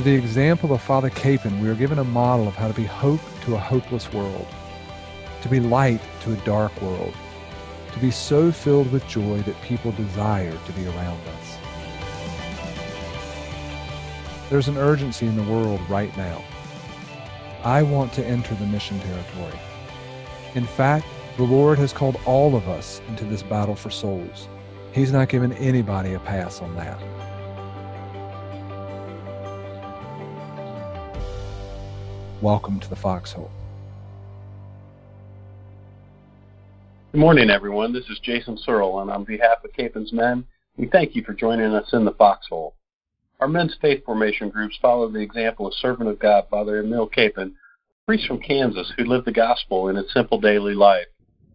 The example of Father Kapaun, we are given a model of how to be hope to a hopeless world, to be light to a dark world, to be so filled with joy that people desire to be around us. There's an urgency in the world right now. I want to enter the mission territory. In fact, the Lord has called all of us into this battle for souls. He's not given anybody a pass on that. Welcome to the Foxhole. Good morning, everyone. This is Jason Searle, and on behalf of Kapaun's Men, we thank you for joining us in the Foxhole. Our men's faith formation groups follow the example of servant of God, Father Emil Kapaun, a priest from Kansas who lived the gospel in his simple daily life,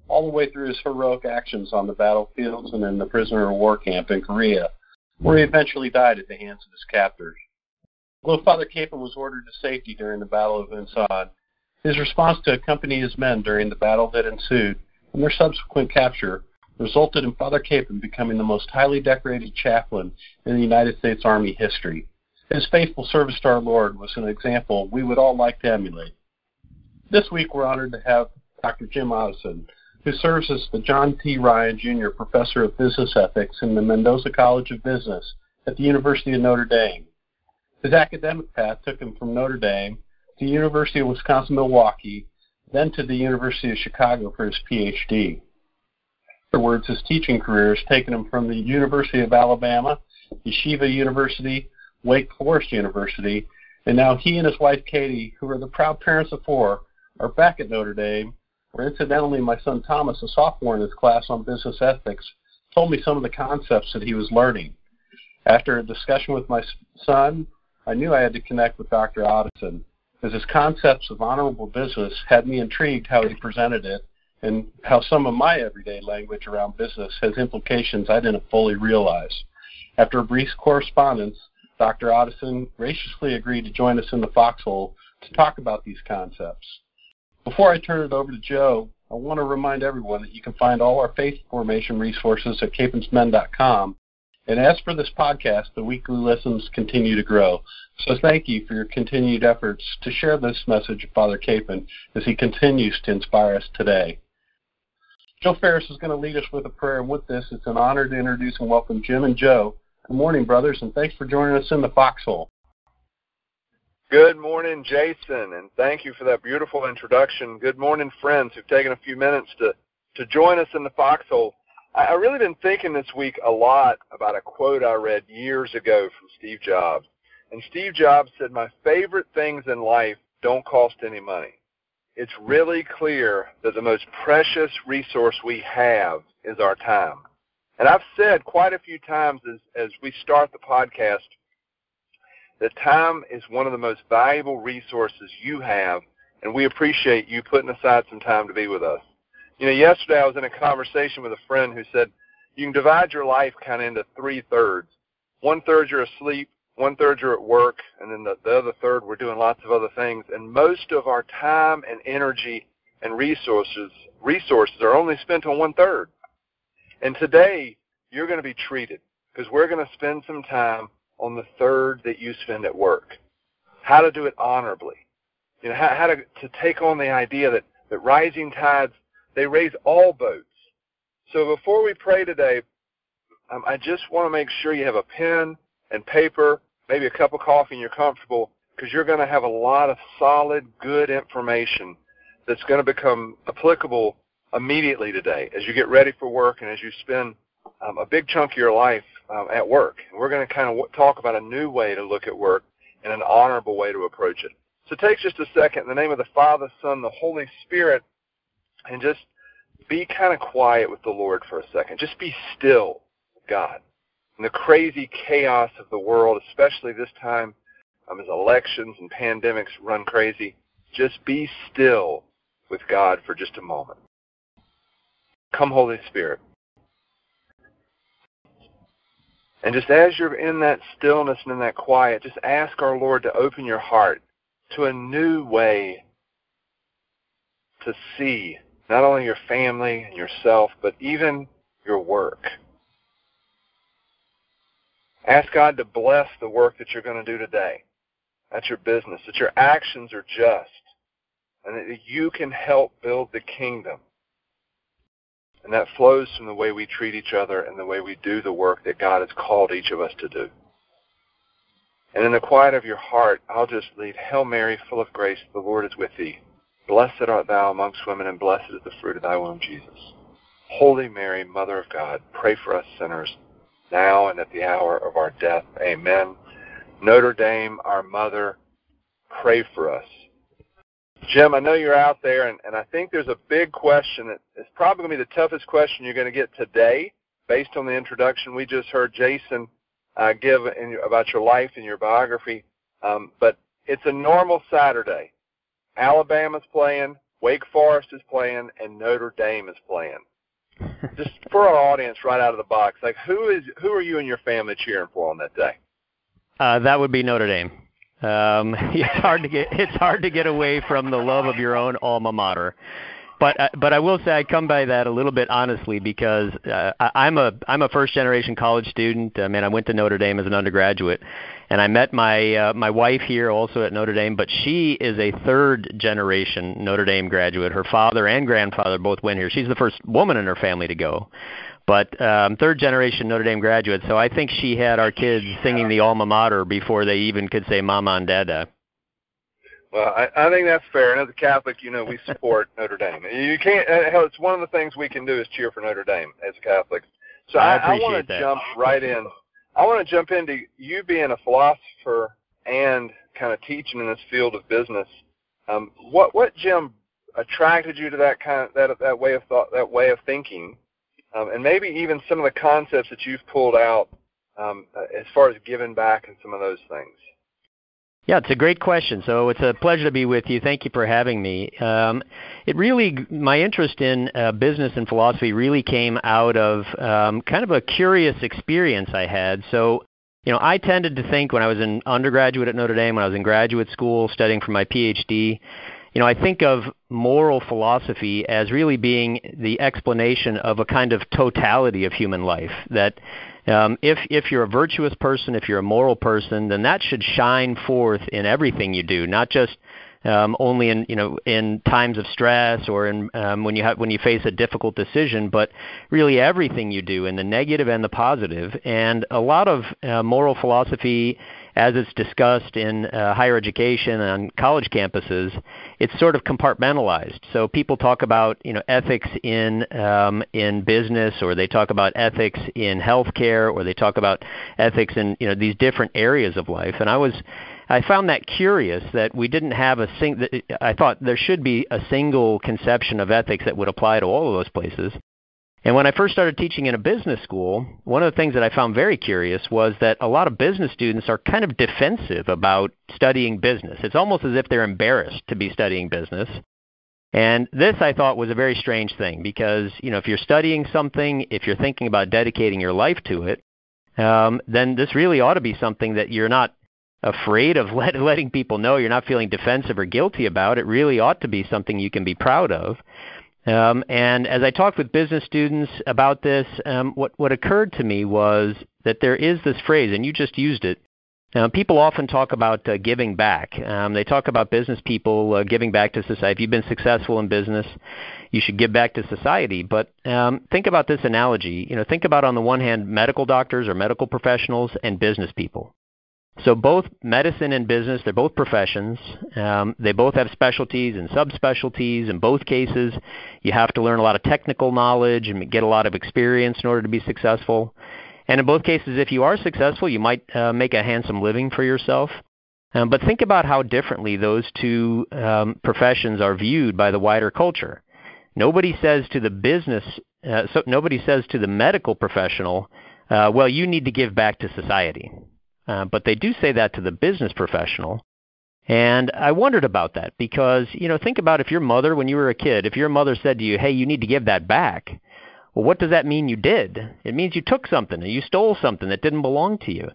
all the way through his heroic actions on the battlefields and in the prisoner of war camp in Korea, where he eventually died at the hands of his captors. Although Father Kapaun was ordered to safety during the Battle of Unsan, his response to accompany his men during the battle that ensued and their subsequent capture resulted in Father Kapaun becoming the most highly decorated chaplain in the United States Army history. His faithful service to our Lord was an example we would all like to emulate. This week we're honored to have Dr. Jim Otteson, who serves as the John T. Ryan Jr. Professor of Business Ethics in the Mendoza College of Business at the University of Notre Dame. His academic path took him from Notre Dame to the University of Wisconsin-Milwaukee then to the University of Chicago for his PhD. Afterwards, his teaching career has taken him from the University of Alabama, Yeshiva University, Wake Forest University, and now he and his wife Katie, who are the proud parents of four, are back at Notre Dame, where incidentally my son Thomas, a sophomore in his class on business ethics, told me some of the concepts that he was learning. After a discussion with my son, I knew I had to connect with Dr. Otteson, because his concepts of honorable business had me intrigued how he presented it and how some of my everyday language around business has implications I didn't fully realize. After a brief correspondence, Dr. Otteson graciously agreed to join us in the foxhole to talk about these concepts. Before I turn it over to Joe, I want to remind everyone that you can find all our faith formation resources at kapaunsmen.com and as for this podcast, the weekly listens continue to grow. So thank you for your continued efforts to share this message of Father Kapaun as he continues to inspire us today. Joe Ferris is going to lead us with a prayer, and with this, it's an honor to introduce and welcome Jim and Joe. Good morning, brothers, and thanks for joining us in the foxhole. Good morning, Jason, and thank you for that beautiful introduction. Good morning, friends who've taken a few minutes to, to join us in the foxhole. I really been thinking this week a lot about a quote I read years ago from Steve Jobs. And Steve Jobs said, My favorite things in life don't cost any money. It's really clear that the most precious resource we have is our time. And I've said quite a few times as, as we start the podcast that time is one of the most valuable resources you have, and we appreciate you putting aside some time to be with us. You know, yesterday I was in a conversation with a friend who said you can divide your life kind of into three thirds. One third you're asleep, one third you're at work, and then the, the other third we're doing lots of other things. And most of our time and energy and resources resources are only spent on one third. And today you're going to be treated because we're going to spend some time on the third that you spend at work. How to do it honorably. You know, how, how to, to take on the idea that, that rising tides they raise all boats. So before we pray today, um, I just want to make sure you have a pen and paper, maybe a cup of coffee, and you're comfortable because you're going to have a lot of solid, good information that's going to become applicable immediately today as you get ready for work and as you spend um, a big chunk of your life um, at work. And we're going to kind of w- talk about a new way to look at work and an honorable way to approach it. So take just a second in the name of the Father, Son, the Holy Spirit and just be kind of quiet with the Lord for a second. Just be still God. In the crazy chaos of the world, especially this time um, as elections and pandemics run crazy, just be still with God for just a moment. Come, Holy Spirit. And just as you're in that stillness and in that quiet, just ask our Lord to open your heart to a new way to see not only your family and yourself, but even your work. Ask God to bless the work that you're going to do today. That's your business, that your actions are just, and that you can help build the kingdom. And that flows from the way we treat each other and the way we do the work that God has called each of us to do. And in the quiet of your heart, I'll just lead, Hail Mary, full of grace, the Lord is with thee. Blessed art thou amongst women, and blessed is the fruit of thy womb, Jesus. Holy Mary, Mother of God, pray for us sinners, now and at the hour of our death. Amen. Notre Dame, our mother, pray for us. Jim, I know you're out there, and, and I think there's a big question that is probably going to be the toughest question you're going to get today based on the introduction we just heard Jason uh, give in, about your life and your biography. Um, but it's a normal Saturday. Alabama's playing, Wake Forest is playing, and Notre Dame is playing. Just for our audience, right out of the box, like who is who are you and your family cheering for on that day? Uh, that would be Notre Dame. Um, it's hard to get it's hard to get away from the love of your own alma mater. But uh, but I will say I come by that a little bit honestly because uh, I, I'm a I'm a first generation college student. I mean I went to Notre Dame as an undergraduate, and I met my uh, my wife here also at Notre Dame. But she is a third generation Notre Dame graduate. Her father and grandfather both went here. She's the first woman in her family to go but um, third generation Notre Dame graduate. So I think she had our kids singing the alma mater before they even could say mama and dada. Well, I, I think that's fair. And as a Catholic, you know, we support Notre Dame. You can't. Uh, hell, it's one of the things we can do is cheer for Notre Dame as Catholics. So I, I, I want to jump right in. I want to jump into you being a philosopher and kind of teaching in this field of business. Um, what what Jim attracted you to that kind of that that way of thought that way of thinking, um, and maybe even some of the concepts that you've pulled out um, as far as giving back and some of those things. Yeah, it's a great question. So it's a pleasure to be with you. Thank you for having me. Um, it really, my interest in uh, business and philosophy really came out of um, kind of a curious experience I had. So, you know, I tended to think when I was an undergraduate at Notre Dame, when I was in graduate school studying for my PhD, you know, I think of moral philosophy as really being the explanation of a kind of totality of human life. That um, if if you're a virtuous person, if you're a moral person, then that should shine forth in everything you do, not just um, only in you know in times of stress or in um, when you have when you face a difficult decision, but really everything you do in the negative and the positive. And a lot of uh, moral philosophy as it's discussed in uh, higher education on college campuses, it's sort of compartmentalized. So people talk about you know ethics in um, in business, or they talk about ethics in healthcare, or they talk about ethics in you know these different areas of life. And I was I found that curious that we didn't have a sing. I thought there should be a single conception of ethics that would apply to all of those places. And when I first started teaching in a business school, one of the things that I found very curious was that a lot of business students are kind of defensive about studying business. It's almost as if they're embarrassed to be studying business. And this I thought was a very strange thing because, you know, if you're studying something, if you're thinking about dedicating your life to it, um, then this really ought to be something that you're not afraid of let, letting people know. You're not feeling defensive or guilty about. It really ought to be something you can be proud of. Um, and as I talked with business students about this, um, what, what occurred to me was that there is this phrase, and you just used it. Uh, people often talk about uh, giving back. Um, they talk about business people uh, giving back to society. If you've been successful in business, you should give back to society. But um, think about this analogy. You know, think about on the one hand medical doctors or medical professionals and business people. So both medicine and business, they're both professions. Um, they both have specialties and subspecialties. In both cases, you have to learn a lot of technical knowledge and get a lot of experience in order to be successful. And in both cases, if you are successful, you might uh, make a handsome living for yourself. Um, but think about how differently those two um, professions are viewed by the wider culture. Nobody says to the business, uh, so nobody says to the medical professional, uh, "Well, you need to give back to society." Uh, but they do say that to the business professional. And I wondered about that because, you know, think about if your mother, when you were a kid, if your mother said to you, hey, you need to give that back, well, what does that mean you did? It means you took something you stole something that didn't belong to you.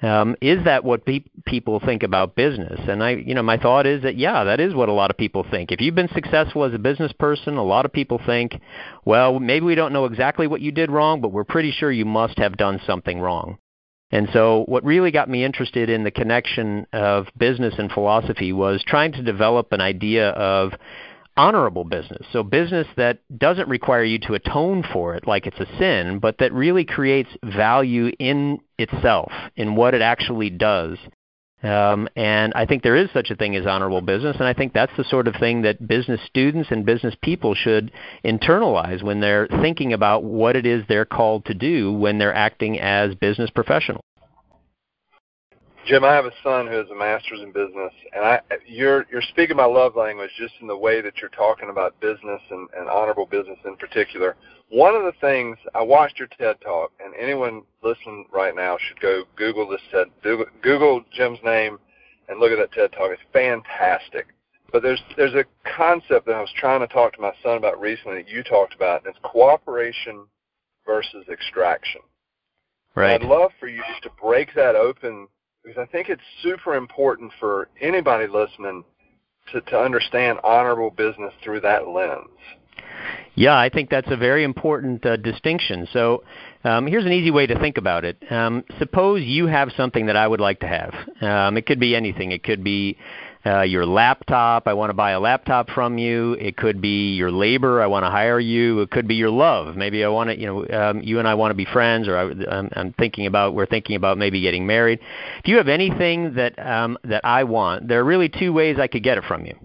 Um, is that what pe- people think about business? And I, you know, my thought is that yeah, that is what a lot of people think. If you've been successful as a business person, a lot of people think, well, maybe we don't know exactly what you did wrong, but we're pretty sure you must have done something wrong. And so, what really got me interested in the connection of business and philosophy was trying to develop an idea of honorable business. So, business that doesn't require you to atone for it like it's a sin, but that really creates value in itself, in what it actually does. Um, and I think there is such a thing as honorable business, and I think that's the sort of thing that business students and business people should internalize when they're thinking about what it is they're called to do when they're acting as business professionals. Jim, I have a son who has a master's in business, and I you're you're speaking my love language just in the way that you're talking about business and, and honorable business in particular. One of the things I watched your TED talk, and anyone listening right now should go Google this TED, Google Jim's name, and look at that TED talk. It's fantastic. But there's there's a concept that I was trying to talk to my son about recently that you talked about, and it's cooperation versus extraction. Right. And I'd love for you just to break that open because I think it's super important for anybody listening to, to understand honorable business through that lens. Yeah, I think that's a very important uh, distinction. So um, here's an easy way to think about it. Um, suppose you have something that I would like to have. Um, it could be anything. It could be uh, your laptop. I want to buy a laptop from you. It could be your labor. I want to hire you. It could be your love. Maybe I want to, you know, um, you and I want to be friends, or I, I'm, I'm thinking about we're thinking about maybe getting married. If you have anything that um, that I want, there are really two ways I could get it from you.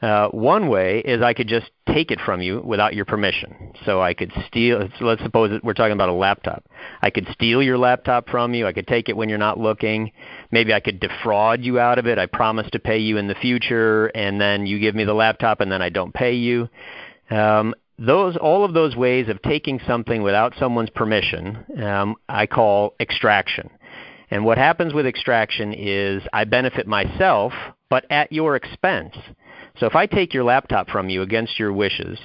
Uh, one way is I could just take it from you without your permission. So I could steal. So let's suppose we're talking about a laptop. I could steal your laptop from you. I could take it when you're not looking. Maybe I could defraud you out of it. I promise to pay you in the future, and then you give me the laptop, and then I don't pay you. Um, those all of those ways of taking something without someone's permission, um, I call extraction. And what happens with extraction is I benefit myself, but at your expense. So if I take your laptop from you against your wishes,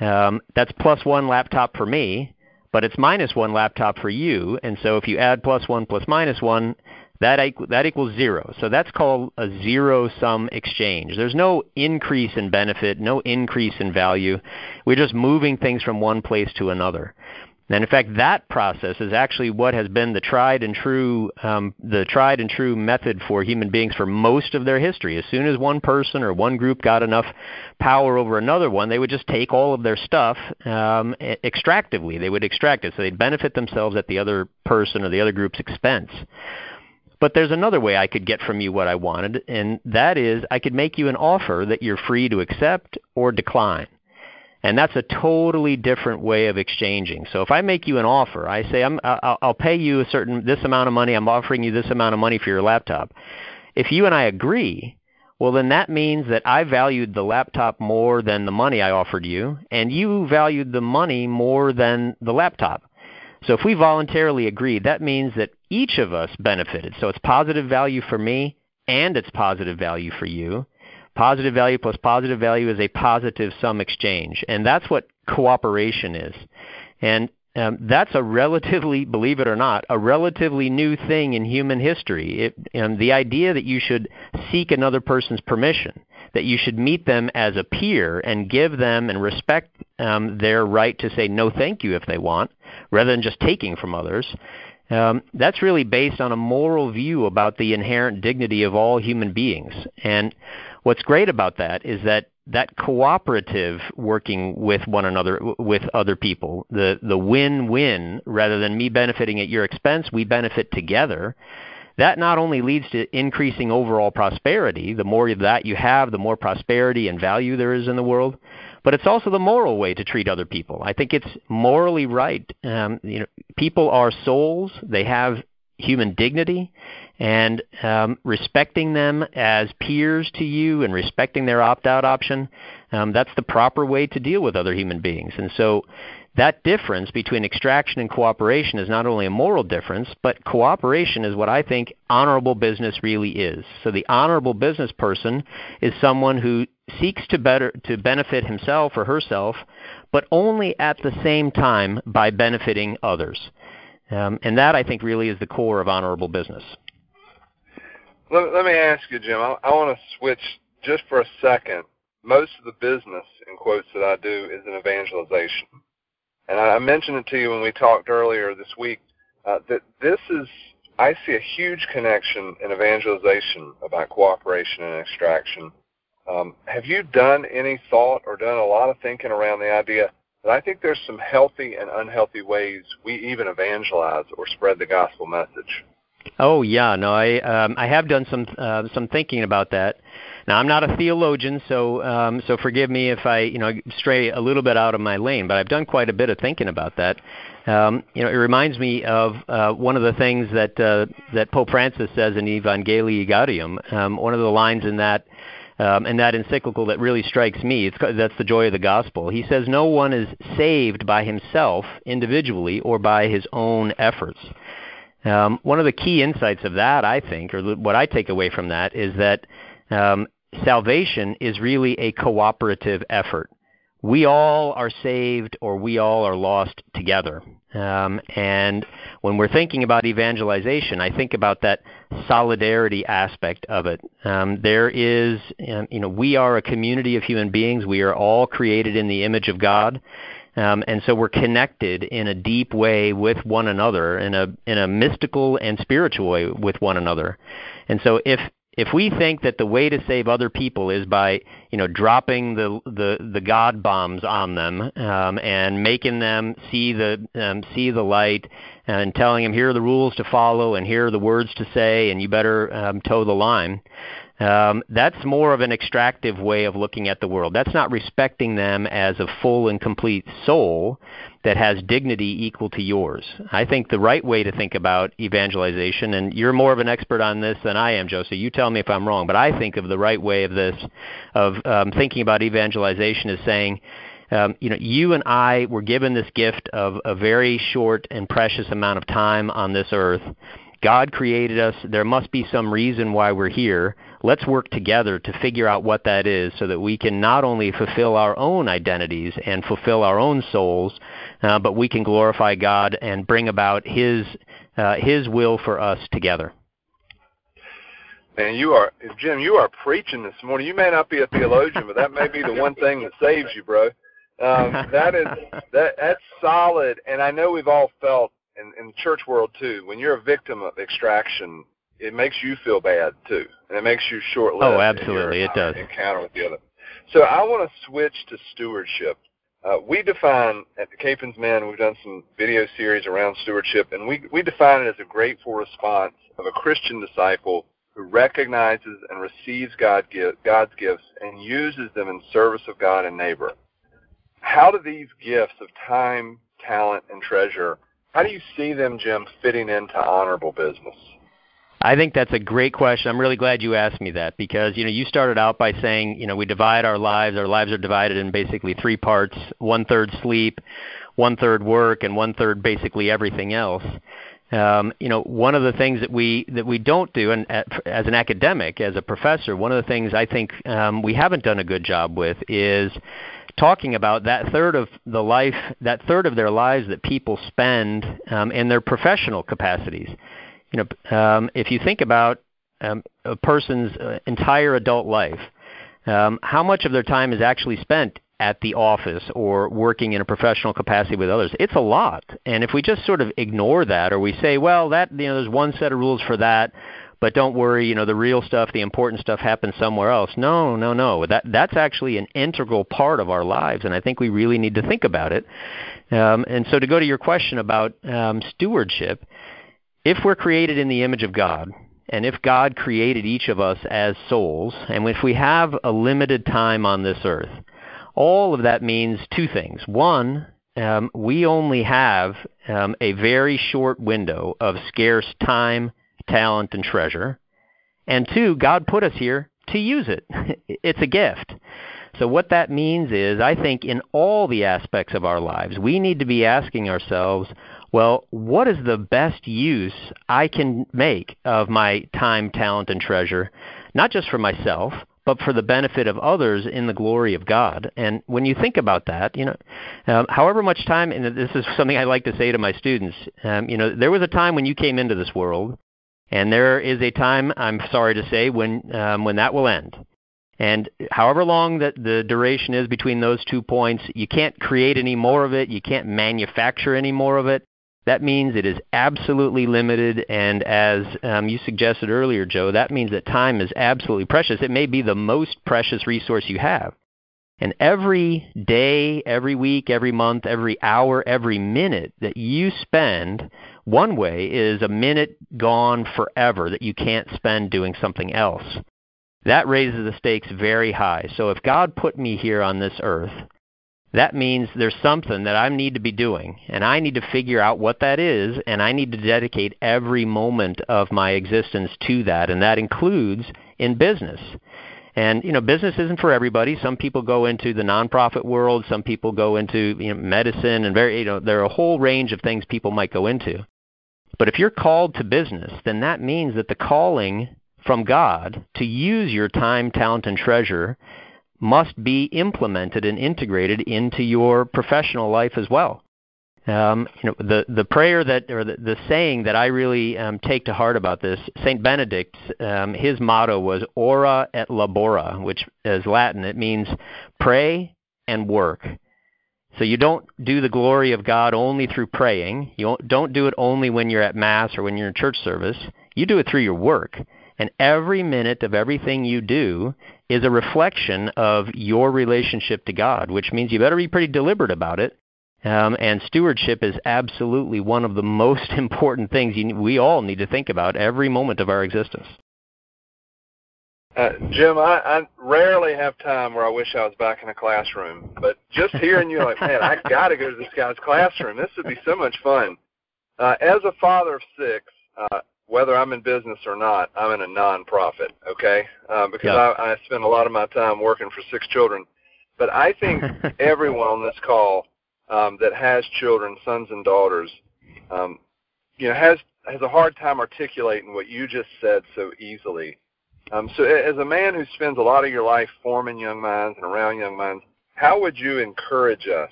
um, that's plus one laptop for me, but it's minus one laptop for you. And so if you add plus one plus minus one, that, that equals zero. So that's called a zero sum exchange. There's no increase in benefit, no increase in value. We're just moving things from one place to another. And in fact, that process is actually what has been the tried and true, um, the tried and true method for human beings for most of their history. As soon as one person or one group got enough power over another one, they would just take all of their stuff um, extractively. They would extract it, so they'd benefit themselves at the other person or the other group's expense. But there's another way I could get from you what I wanted, and that is I could make you an offer that you're free to accept or decline. And that's a totally different way of exchanging. So if I make you an offer, I say I'm, I'll, I'll pay you a certain this amount of money. I'm offering you this amount of money for your laptop. If you and I agree, well then that means that I valued the laptop more than the money I offered you, and you valued the money more than the laptop. So if we voluntarily agreed, that means that each of us benefited. So it's positive value for me and it's positive value for you. Positive value plus positive value is a positive sum exchange, and that's what cooperation is. And um, that's a relatively, believe it or not, a relatively new thing in human history. It, and the idea that you should seek another person's permission, that you should meet them as a peer and give them and respect um, their right to say no thank you if they want, rather than just taking from others. Um, that's really based on a moral view about the inherent dignity of all human beings. And What's great about that is that that cooperative working with one another with other people, the the win-win rather than me benefiting at your expense, we benefit together. That not only leads to increasing overall prosperity, the more of that you have, the more prosperity and value there is in the world, but it's also the moral way to treat other people. I think it's morally right. Um, you know, people are souls; they have human dignity, and um, respecting them as peers to you and respecting their opt-out option, um, that's the proper way to deal with other human beings. And so that difference between extraction and cooperation is not only a moral difference, but cooperation is what I think honorable business really is. So the honorable business person is someone who seeks to better to benefit himself or herself, but only at the same time by benefiting others. Um, and that I think really is the core of honorable business. Let, let me ask you, Jim. I, I want to switch just for a second. Most of the business, in quotes, that I do is in evangelization. And I mentioned it to you when we talked earlier this week uh, that this is I see a huge connection in evangelization about cooperation and extraction. Um, have you done any thought or done a lot of thinking around the idea that I think there's some healthy and unhealthy ways we even evangelize or spread the gospel message? Oh yeah, no, I um, I have done some uh, some thinking about that. Now I'm not a theologian, so um, so forgive me if I you know stray a little bit out of my lane, but I've done quite a bit of thinking about that. Um, you know, it reminds me of uh, one of the things that uh, that Pope Francis says in Evangelii Gaudium. Um, one of the lines in that um, in that encyclical that really strikes me. It's, that's the joy of the gospel. He says, "No one is saved by himself individually or by his own efforts." Um, one of the key insights of that, I think, or what I take away from that, is that um, salvation is really a cooperative effort. We all are saved or we all are lost together. Um, and when we're thinking about evangelization, I think about that solidarity aspect of it. Um, there is, um, you know, we are a community of human beings. We are all created in the image of God. Um, and so we're connected in a deep way with one another, in a in a mystical and spiritual way with one another. And so if if we think that the way to save other people is by you know dropping the the the god bombs on them um, and making them see the um, see the light and telling them here are the rules to follow and here are the words to say and you better um, toe the line um, that's more of an extractive way of looking at the world. That's not respecting them as a full and complete soul that has dignity equal to yours. I think the right way to think about evangelization, and you're more of an expert on this than I am, so you tell me if I'm wrong, but I think of the right way of this, of um, thinking about evangelization as saying, um, you know, you and I were given this gift of a very short and precious amount of time on this earth. God created us. There must be some reason why we're here let's work together to figure out what that is so that we can not only fulfill our own identities and fulfill our own souls, uh, but we can glorify God and bring about His uh, His will for us together. Man, you are Jim. You are preaching this morning. You may not be a theologian, but that may be the one thing that saves you, bro. Um, that is that that's solid, and I know we've all felt in, in the church world too. When you're a victim of extraction, it makes you feel bad too, and it makes you short-lived. Oh, absolutely, it does. Encounter with the other. So I want to switch to stewardship. Uh, we define at the Kapaun's Men, we've done some video series around stewardship, and we we define it as a grateful response of a Christian disciple who recognizes and receives God give, God's gifts and uses them in service of God and neighbor. How do these gifts of time, talent, and treasure, how do you see them, Jim, fitting into honorable business? I think that's a great question. I'm really glad you asked me that because you know you started out by saying you know we divide our lives. Our lives are divided in basically three parts: one third sleep, one third work, and one third basically everything else. Um, you know, one of the things that we that we don't do, and as an academic, as a professor, one of the things I think um, we haven't done a good job with is talking about that third of the life, that third of their lives that people spend um, in their professional capacities you know, um, if you think about um, a person's uh, entire adult life, um, how much of their time is actually spent at the office or working in a professional capacity with others? It's a lot. And if we just sort of ignore that, or we say, well, that you know, there's one set of rules for that, but don't worry, you know, the real stuff, the important stuff happens somewhere else. No, no, no. That that's actually an integral part of our lives, and I think we really need to think about it. Um, and so, to go to your question about um, stewardship, if we're created in the image of God, and if God created each of us as souls, and if we have a limited time on this earth, all of that means two things. One, um, we only have um, a very short window of scarce time, talent, and treasure. And two, God put us here to use it. it's a gift. So, what that means is, I think in all the aspects of our lives, we need to be asking ourselves, well, what is the best use I can make of my time, talent, and treasure, not just for myself, but for the benefit of others in the glory of God. And when you think about that, you know, um, however much time, and this is something I like to say to my students, um, you know, there was a time when you came into this world, and there is a time, I'm sorry to say, when um, when that will end. And however long that the duration is between those two points, you can't create any more of it. You can't manufacture any more of it. That means it is absolutely limited, and as um, you suggested earlier, Joe, that means that time is absolutely precious. It may be the most precious resource you have. And every day, every week, every month, every hour, every minute that you spend one way is a minute gone forever that you can't spend doing something else. That raises the stakes very high. So if God put me here on this earth, that means there's something that I need to be doing, and I need to figure out what that is, and I need to dedicate every moment of my existence to that, and that includes in business. And you know, business isn't for everybody. Some people go into the nonprofit world, some people go into you know, medicine, and very you know, there are a whole range of things people might go into. But if you're called to business, then that means that the calling from God to use your time, talent, and treasure must be implemented and integrated into your professional life as well. Um, you know, the the prayer that or the, the saying that I really um, take to heart about this, Saint Benedict, um, his motto was "Ora et labora," which is Latin. It means pray and work. So you don't do the glory of God only through praying. You don't do it only when you're at mass or when you're in church service. You do it through your work. And every minute of everything you do is a reflection of your relationship to God, which means you better be pretty deliberate about it. Um, and stewardship is absolutely one of the most important things you, we all need to think about every moment of our existence. Uh, Jim, I, I rarely have time where I wish I was back in a classroom, but just hearing you, like, man, I got to go to this guy's classroom. This would be so much fun. Uh, as a father of six, uh, whether I'm in business or not, I'm in a nonprofit, okay? Um, because yep. I, I spend a lot of my time working for six children. But I think everyone on this call um, that has children, sons and daughters, um, you know, has has a hard time articulating what you just said so easily. Um, so, as a man who spends a lot of your life forming young minds and around young minds, how would you encourage us,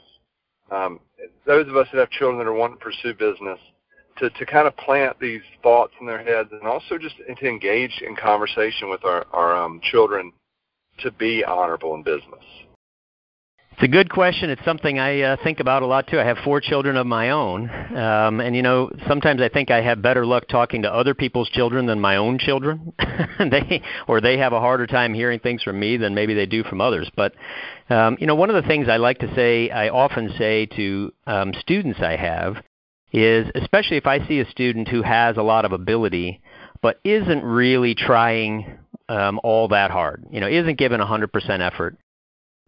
um, those of us that have children that are wanting to pursue business, to, to kind of plant these thoughts in their heads and also just to engage in conversation with our, our um, children to be honorable in business? It's a good question. It's something I uh, think about a lot too. I have four children of my own, um, and you know, sometimes I think I have better luck talking to other people's children than my own children. they or they have a harder time hearing things from me than maybe they do from others. But um, you know, one of the things I like to say, I often say to um, students I have, is especially if I see a student who has a lot of ability but isn't really trying um, all that hard, you know, isn't given 100% effort.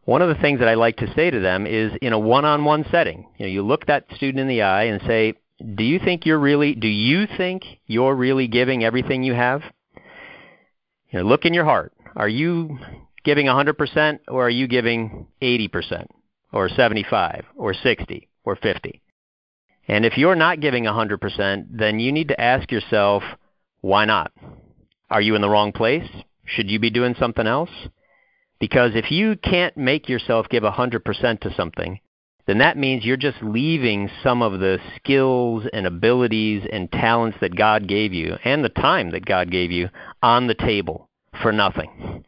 One of the things that I like to say to them is in a one-on-one setting, you know, you look that student in the eye and say, "Do you think you're really do you think you're really giving everything you have?" You know, look in your heart. Are you giving 100% or are you giving 80% or 75 or 60 or 50? And if you're not giving 100%, then you need to ask yourself, why not? Are you in the wrong place? Should you be doing something else? Because if you can't make yourself give 100% to something, then that means you're just leaving some of the skills and abilities and talents that God gave you and the time that God gave you on the table for nothing.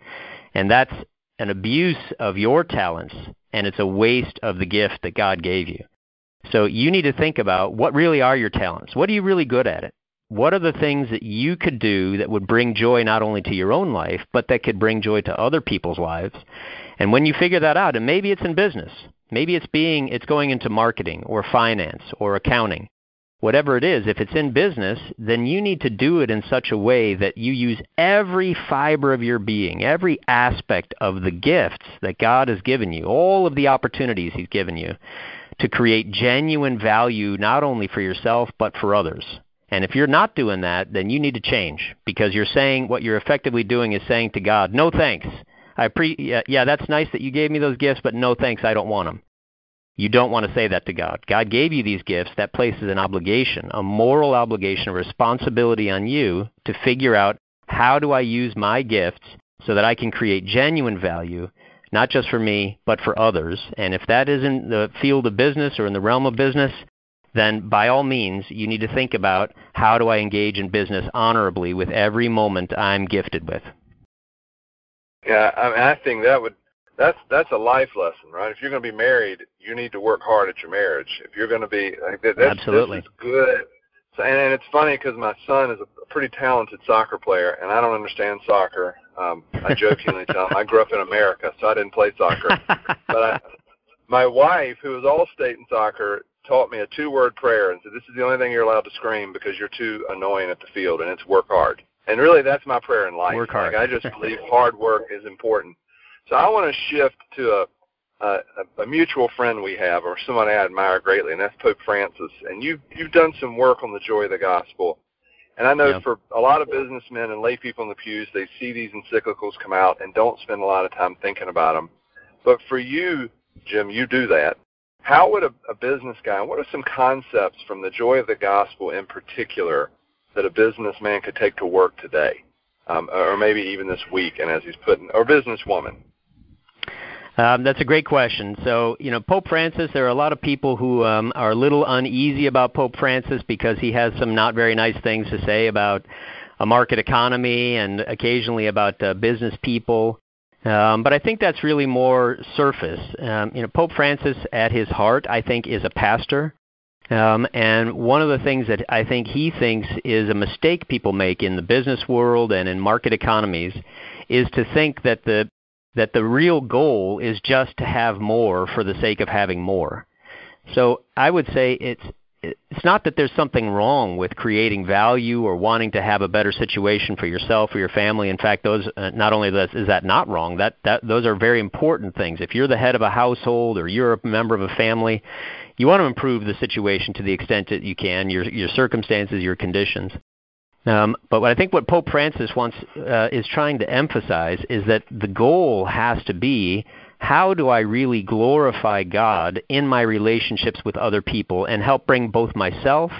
And that's an abuse of your talents and it's a waste of the gift that God gave you. So you need to think about what really are your talents. What are you really good at it? What are the things that you could do that would bring joy not only to your own life, but that could bring joy to other people's lives? And when you figure that out, and maybe it's in business, maybe it's being it's going into marketing or finance or accounting. Whatever it is, if it's in business, then you need to do it in such a way that you use every fiber of your being, every aspect of the gifts that God has given you, all of the opportunities He's given you, to create genuine value not only for yourself but for others. And if you're not doing that, then you need to change because you're saying what you're effectively doing is saying to God, "No thanks. I pre yeah, yeah, that's nice that you gave me those gifts, but no thanks, I don't want them." You don't want to say that to God. God gave you these gifts. That places an obligation, a moral obligation, a responsibility on you to figure out how do I use my gifts so that I can create genuine value not just for me, but for others. And if that isn't the field of business or in the realm of business, then by all means, you need to think about how do I engage in business honorably with every moment I'm gifted with. Yeah, I, mean, I think that would that's that's a life lesson, right? If you're going to be married, you need to work hard at your marriage. If you're going to be like, that's, absolutely this is good. So, and, and it's funny because my son is a pretty talented soccer player, and I don't understand soccer. Um, I jokingly tell him I grew up in America, so I didn't play soccer. but I, my wife, who was all state in soccer, taught me a two-word prayer and said, "This is the only thing you're allowed to scream because you're too annoying at the field, and it's work hard." And really, that's my prayer in life. Work hard. Like, I just believe hard work is important. So I want to shift to a, a a mutual friend we have, or someone I admire greatly, and that's Pope Francis. And you've you've done some work on the joy of the gospel. And I know yeah. for a lot of businessmen and lay people in the pews, they see these encyclicals come out and don't spend a lot of time thinking about them. But for you, Jim, you do that. How would a, a business guy, what are some concepts from the joy of the gospel in particular that a businessman could take to work today, um, or maybe even this week, and as he's putting, or businesswoman? Um, that's a great question. So, you know, Pope Francis, there are a lot of people who um, are a little uneasy about Pope Francis because he has some not very nice things to say about a market economy and occasionally about uh, business people. Um, but I think that's really more surface. Um, you know, Pope Francis, at his heart, I think, is a pastor. Um, and one of the things that I think he thinks is a mistake people make in the business world and in market economies is to think that the that the real goal is just to have more for the sake of having more. So I would say it's it's not that there's something wrong with creating value or wanting to have a better situation for yourself or your family. In fact, those uh, not only that, is that not wrong, that that those are very important things. If you're the head of a household or you're a member of a family, you want to improve the situation to the extent that you can, your your circumstances, your conditions. Um, but I think what Pope Francis wants uh, is trying to emphasize is that the goal has to be how do I really glorify God in my relationships with other people and help bring both myself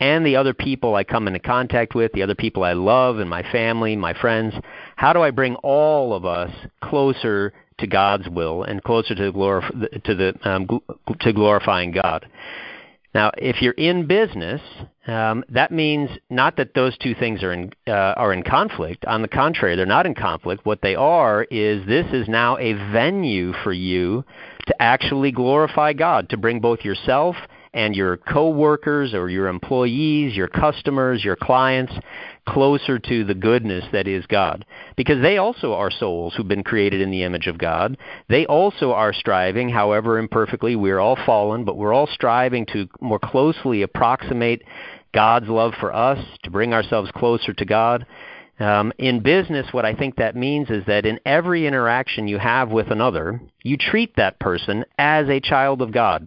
and the other people I come into contact with, the other people I love and my family, my friends, how do I bring all of us closer to God's will and closer to, glorif- to the um, to glorifying God? Now, if you're in business, um, that means not that those two things are in uh, are in conflict. On the contrary, they're not in conflict. What they are is this is now a venue for you to actually glorify God, to bring both yourself and your coworkers or your employees, your customers, your clients closer to the goodness that is God. Because they also are souls who've been created in the image of God. They also are striving, however imperfectly, we're all fallen, but we're all striving to more closely approximate God's love for us, to bring ourselves closer to God. Um, in business, what I think that means is that in every interaction you have with another, you treat that person as a child of God.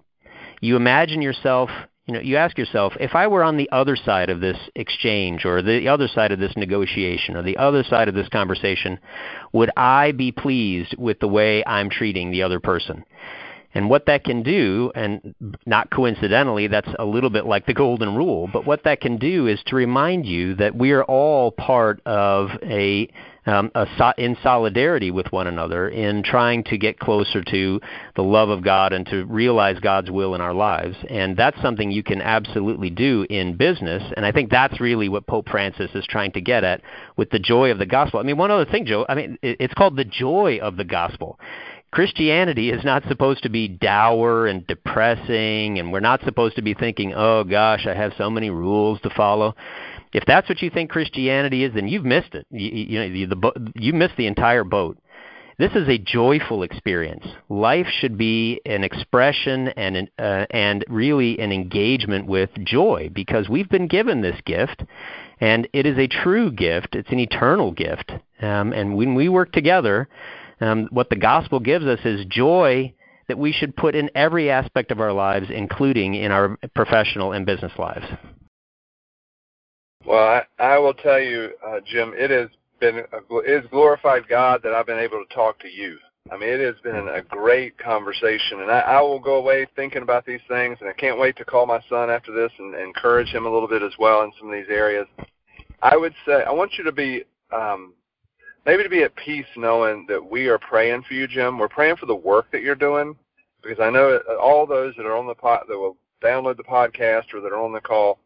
You imagine yourself you know, you ask yourself, if I were on the other side of this exchange or the other side of this negotiation or the other side of this conversation, would I be pleased with the way I'm treating the other person? And what that can do, and not coincidentally, that's a little bit like the golden rule, but what that can do is to remind you that we are all part of a um, a, in solidarity with one another in trying to get closer to the love of God and to realize God's will in our lives. And that's something you can absolutely do in business. And I think that's really what Pope Francis is trying to get at with the joy of the gospel. I mean, one other thing, Joe, I mean, it's called the joy of the gospel. Christianity is not supposed to be dour and depressing, and we're not supposed to be thinking, oh gosh, I have so many rules to follow if that's what you think Christianity is, then you've missed it. You, you know, you, the, you missed the entire boat. This is a joyful experience. Life should be an expression and uh, and really an engagement with joy because we've been given this gift, and it is a true gift. It's an eternal gift. Um, and when we work together, um, what the gospel gives us is joy that we should put in every aspect of our lives, including in our professional and business lives. Well, I, I will tell you, uh, Jim, it has been a, it has glorified God that I've been able to talk to you. I mean, it has been a great conversation, and I, I will go away thinking about these things, and I can't wait to call my son after this and, and encourage him a little bit as well in some of these areas. I would say I want you to be um, maybe to be at peace knowing that we are praying for you, Jim. We're praying for the work that you're doing because I know all those that are on the pod that will download the podcast or that are on the call.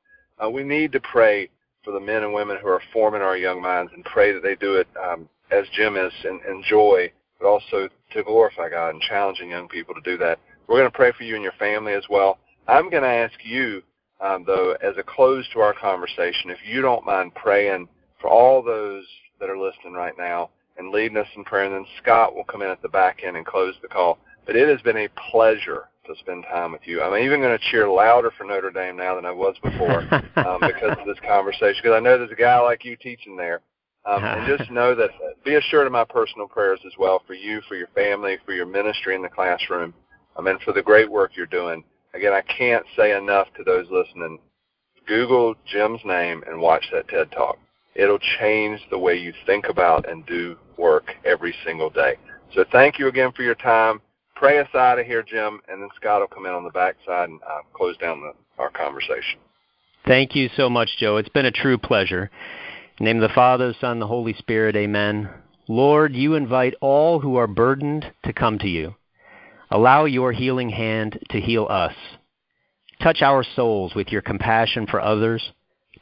Uh, we need to pray for the men and women who are forming our young minds and pray that they do it um, as Jim is and enjoy but also to glorify God and challenging young people to do that. We're going to pray for you and your family as well. I'm going to ask you, um, though, as a close to our conversation, if you don't mind praying for all those that are listening right now and leading us in prayer, and then Scott will come in at the back end and close the call. But it has been a pleasure to spend time with you. I'm even going to cheer louder for Notre Dame now than I was before um, because of this conversation, because I know there's a guy like you teaching there. Um, and just know that, be assured of my personal prayers as well for you, for your family, for your ministry in the classroom, um, and for the great work you're doing. Again, I can't say enough to those listening. Google Jim's name and watch that TED Talk. It'll change the way you think about and do work every single day. So thank you again for your time. Pray us out of here, Jim, and then Scott will come in on the backside and uh, close down the, our conversation. Thank you so much, Joe. It's been a true pleasure. name of the Father, the Son, the Holy Spirit, amen. Lord, you invite all who are burdened to come to you. Allow your healing hand to heal us. Touch our souls with your compassion for others.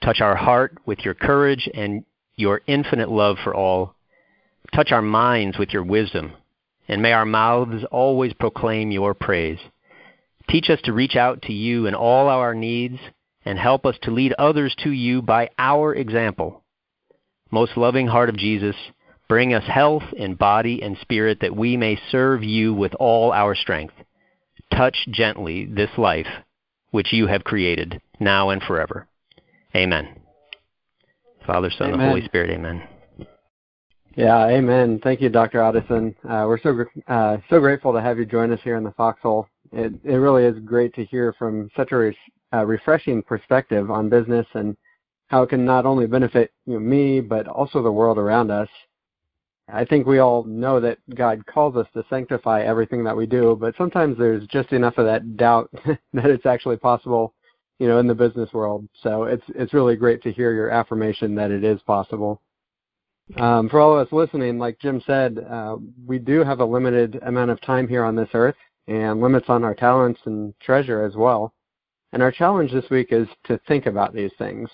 Touch our heart with your courage and your infinite love for all. Touch our minds with your wisdom. And may our mouths always proclaim your praise. Teach us to reach out to you in all our needs and help us to lead others to you by our example. Most loving heart of Jesus, Bring us health in body and spirit that we may serve you with all our strength. Touch gently this life which you have created, now and forever. Amen. Father, Son, and Holy Spirit, amen. Yeah, amen. Thank you, Dr. Otteson. Uh, we're so uh, so grateful to have you join us here in the Foxhole. It, it really is great to hear from such a uh, refreshing perspective on business and how it can not only benefit you know, me, but also the world around us. I think we all know that God calls us to sanctify everything that we do, but sometimes there's just enough of that doubt that it's actually possible, you know, in the business world. So it's it's really great to hear your affirmation that it is possible. Um, for all of us listening, like Jim said, uh, we do have a limited amount of time here on this earth and limits on our talents and treasure as well. And our challenge this week is to think about these things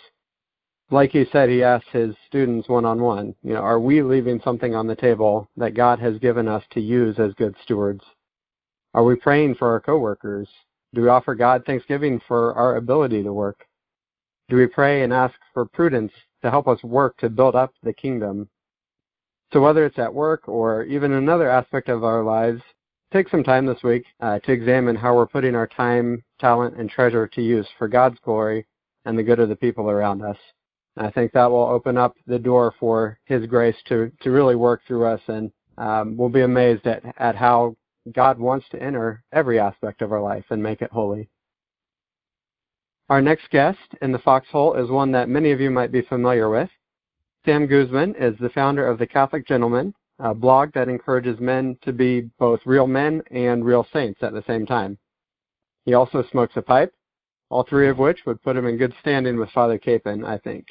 like he said, he asked his students one on one, you know, are we leaving something on the table that God has given us to use as good stewards? Are we praying for our coworkers? Do we offer God thanksgiving for our ability to work? Do we pray and ask for prudence to help us work to build up the kingdom? So whether it's at work or even another aspect of our lives, take some time this week uh, to examine how we're putting our time, talent, and treasure to use for God's glory and the good of the people around us. And I think that will open up the door for His grace to, to really work through us, and um, we'll be amazed at, at how God wants to enter every aspect of our life and make it holy. Our next guest in the foxhole is one that many of you might be familiar with. Sam Guzman is the founder of The Catholic Gentleman, a blog that encourages men to be both real men and real saints at the same time. He also smokes a pipe, all three of which would put him in good standing with Father Kapaun, I think.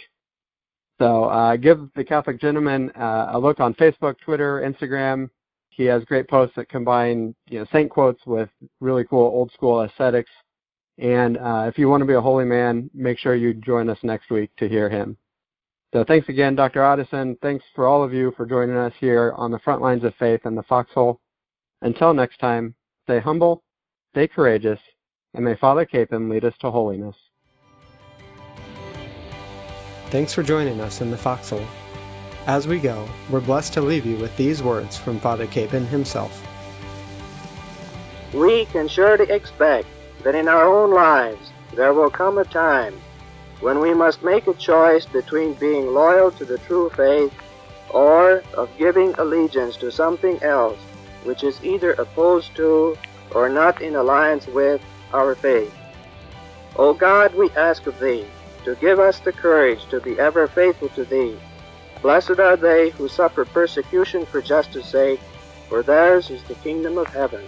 So uh, give the Catholic Gentleman uh, a look on Facebook, Twitter, Instagram. He has great posts that combine you know, saint quotes with really cool old school aesthetics. And uh, if you want to be a holy man, make sure you join us next week to hear him. So thanks again, Dr. Otteson. Thanks for all of you for joining us here on the front lines of faith and the foxhole. Until next time, stay humble, stay courageous, and may Father Kapaun lead us to holiness. Thanks for joining us in the foxhole. As we go, we're blessed to leave you with these words from Father Kapaun himself. We can surely expect that in our own lives there will come a time when we must make a choice between being loyal to the true faith or of giving allegiance to something else which is either opposed to or not in alliance with our faith. O God, we ask of Thee to give us the courage to be ever faithful to Thee. Blessed are they who suffer persecution for justice' sake, for theirs is the kingdom of heaven.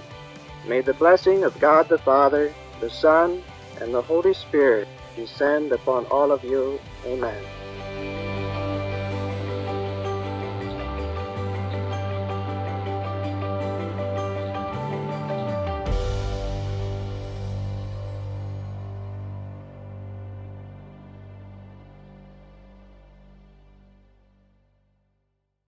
May the blessing of God the Father, the Son, and the Holy Spirit descend upon all of you. Amen.